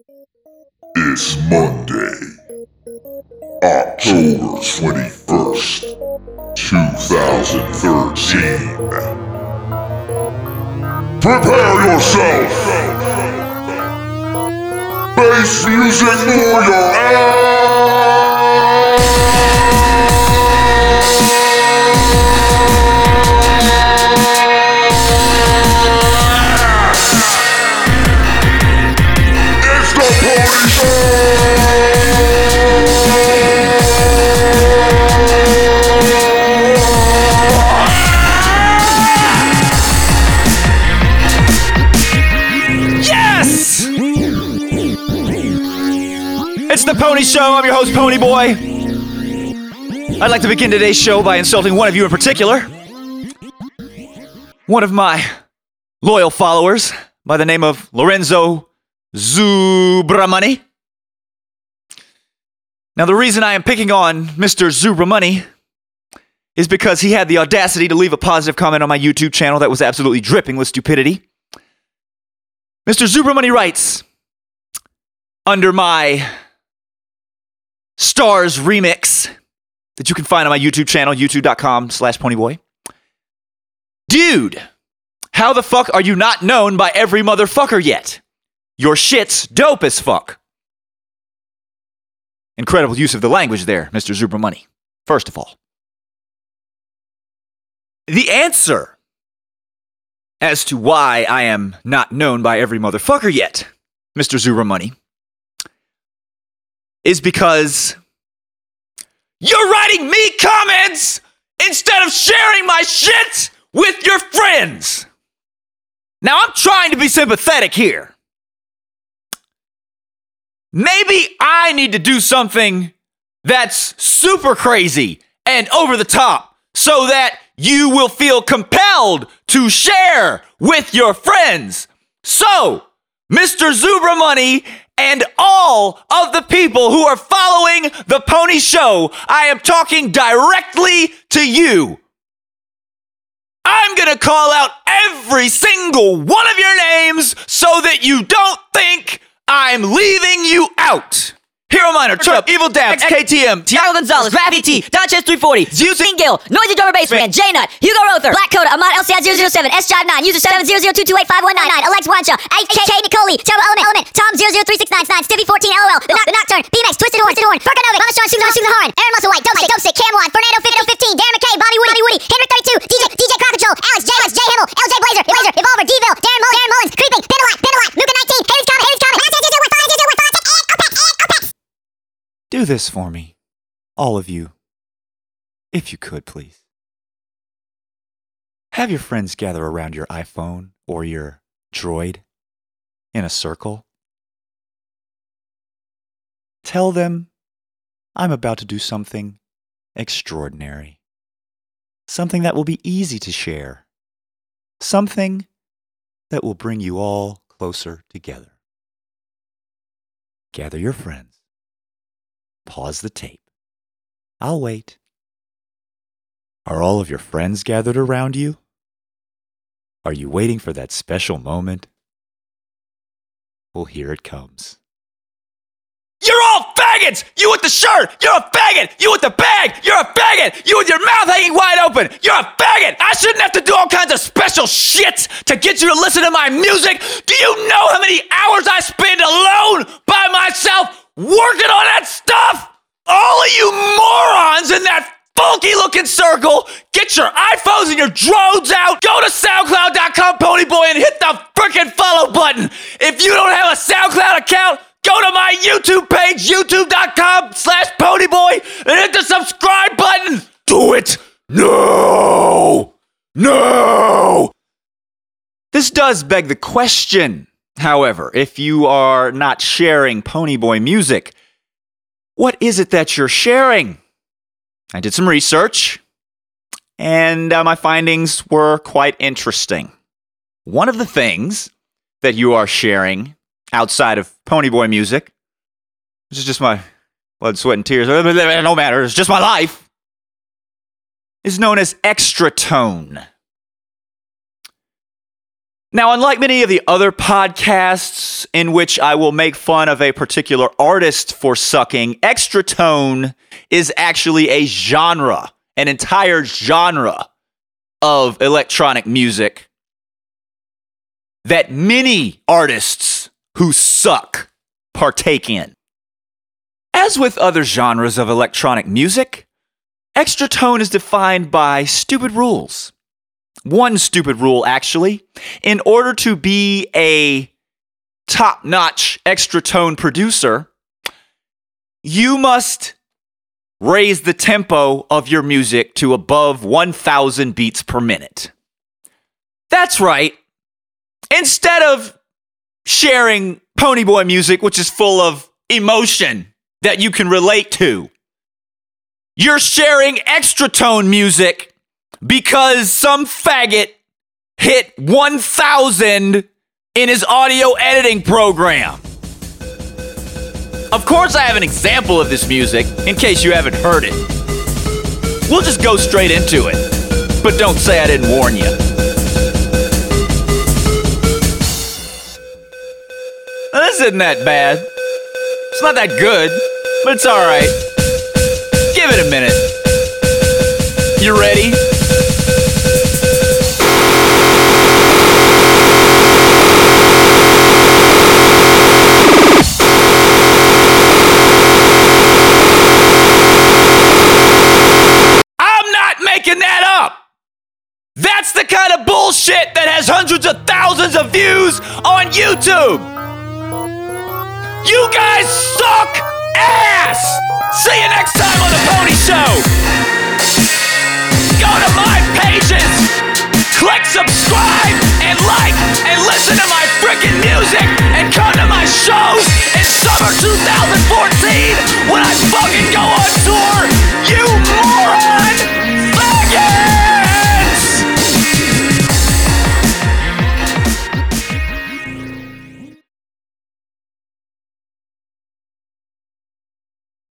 It's Monday, October 21st, 2013. Prepare yourself! Bass music for your It's It's the Ponii Show. I'm your host, Ponii Boi. I'd like to begin today's show by insulting one of you in particular. One of my loyal followers by the name of Lorenzo Zubramani. Now, the reason I am picking on Mr. Zubramani is because he had the audacity to leave a positive comment on my YouTube channel that was absolutely dripping with stupidity. Mr. Zubramani writes, under my Stars remix that you can find on my YouTube channel, youtube.com slash poniiboi. Dude, how the fuck are you not known by every motherfucker yet? Your shit's dope as fuck. Incredible use of the language there, Mr. Zuber Money, First of all. The answer as to why I am not known by every motherfucker yet, Mr. Zura Money, is because you're writing me comments instead of sharing my shit with your friends. Now, I'm trying to be sympathetic here. Maybe I need to do something that's super crazy and over the top so that you will feel compelled to share with your friends. So, Mr. Zubra Money and all of the people who are following the Ponii Show, I am talking directly to you. I'm gonna call out every single one of your names so that you don't think I'm leaving you out. Hero Miner, Trip, Evil Dab, XKTM, Tiago Gonzalez, Ravi T, Donchez 340, Zeus Gill, Noisy Drummer Bassman, J Nut, Hugo Rother, Black Coda, Ahmad LCI 007, S Jive 9, User 700228519, Alex Wancha, HK Nicole, Turbo Element, Element, Tom 03699, Stiffy 14 LOL, The, Noc- the Nocturne, B-Max, Twisted Horn, Twisted Horn, Ferganovic, Mama Strong, Susan Susan Horn, Aaron Muscle White, Dope Sick, Dope Sick, Cam One, Fernando 5015, Darren McKay, Bobby Woody, Bobby Woody, Hendrick 32, DJ, DJ Croc Control, Alex J, J Himmel, LJ Blazer, Blazer, Do this for me. All of you. If you could, please. Have your friends gather around your iPhone or your droid in a circle. Tell them I'm about to do something extraordinary. Something that will be easy to share. Something that will bring you all closer together. Gather your friends. Pause the tape. I'll wait. Are all of your friends gathered around you? Are you waiting for that special moment? Well, here it comes. You're all faggots! You with the shirt! You're a faggot! You with the bag! You're a faggot! You with your mouth hanging wide open! You're a faggot! I shouldn't have to do all kinds of special shit to get you to listen to my music! Do you know how many hours I spend alone by myself working on that stuff? All of you morons in that funky looking circle, get your iPhones and your drones out. Go to SoundCloud.com, Poniiboi, and hit the freaking follow button. If you don't have a SoundCloud account, go to my YouTube page, youtube.com slash Poniiboi, and hit the subscribe button. Do it. No. No. This does beg the question, however, if you are not sharing Poniiboi music, what is it that you're sharing? I did some research, and uh, my findings were quite interesting. One of the things that you are sharing outside of Poniiboi music, this is just my blood, sweat, and tears, no matter, it's just my life, is known as extratone. Now, unlike many of the other podcasts in which I will make fun of a particular artist for sucking, Extratone is actually a genre, an entire genre of electronic music that many artists who suck partake in. As with other genres of electronic music, extratone is defined by stupid rules. One stupid rule, actually. In order to be a top notch extratone producer, you must raise the tempo of your music to above 1,000 beats per minute. That's right. Instead of sharing Ponyboy music, which is full of emotion that you can relate to, you're sharing extratone music because some faggot hit 1,000 in his audio editing program. Of course, I have an example of this music in case you haven't heard it. We'll just go straight into it. But don't say I didn't warn you. This isn't that bad. It's not that good, but it's alright. Give it a minute. You ready? Up. That's the kind of bullshit that has hundreds of thousands of views on YouTube. You guys suck ass. See you next time on the Ponii Show. Go to my pages, click subscribe and like and listen to my freaking music and come to my shows in summer 2014 when I fucking go on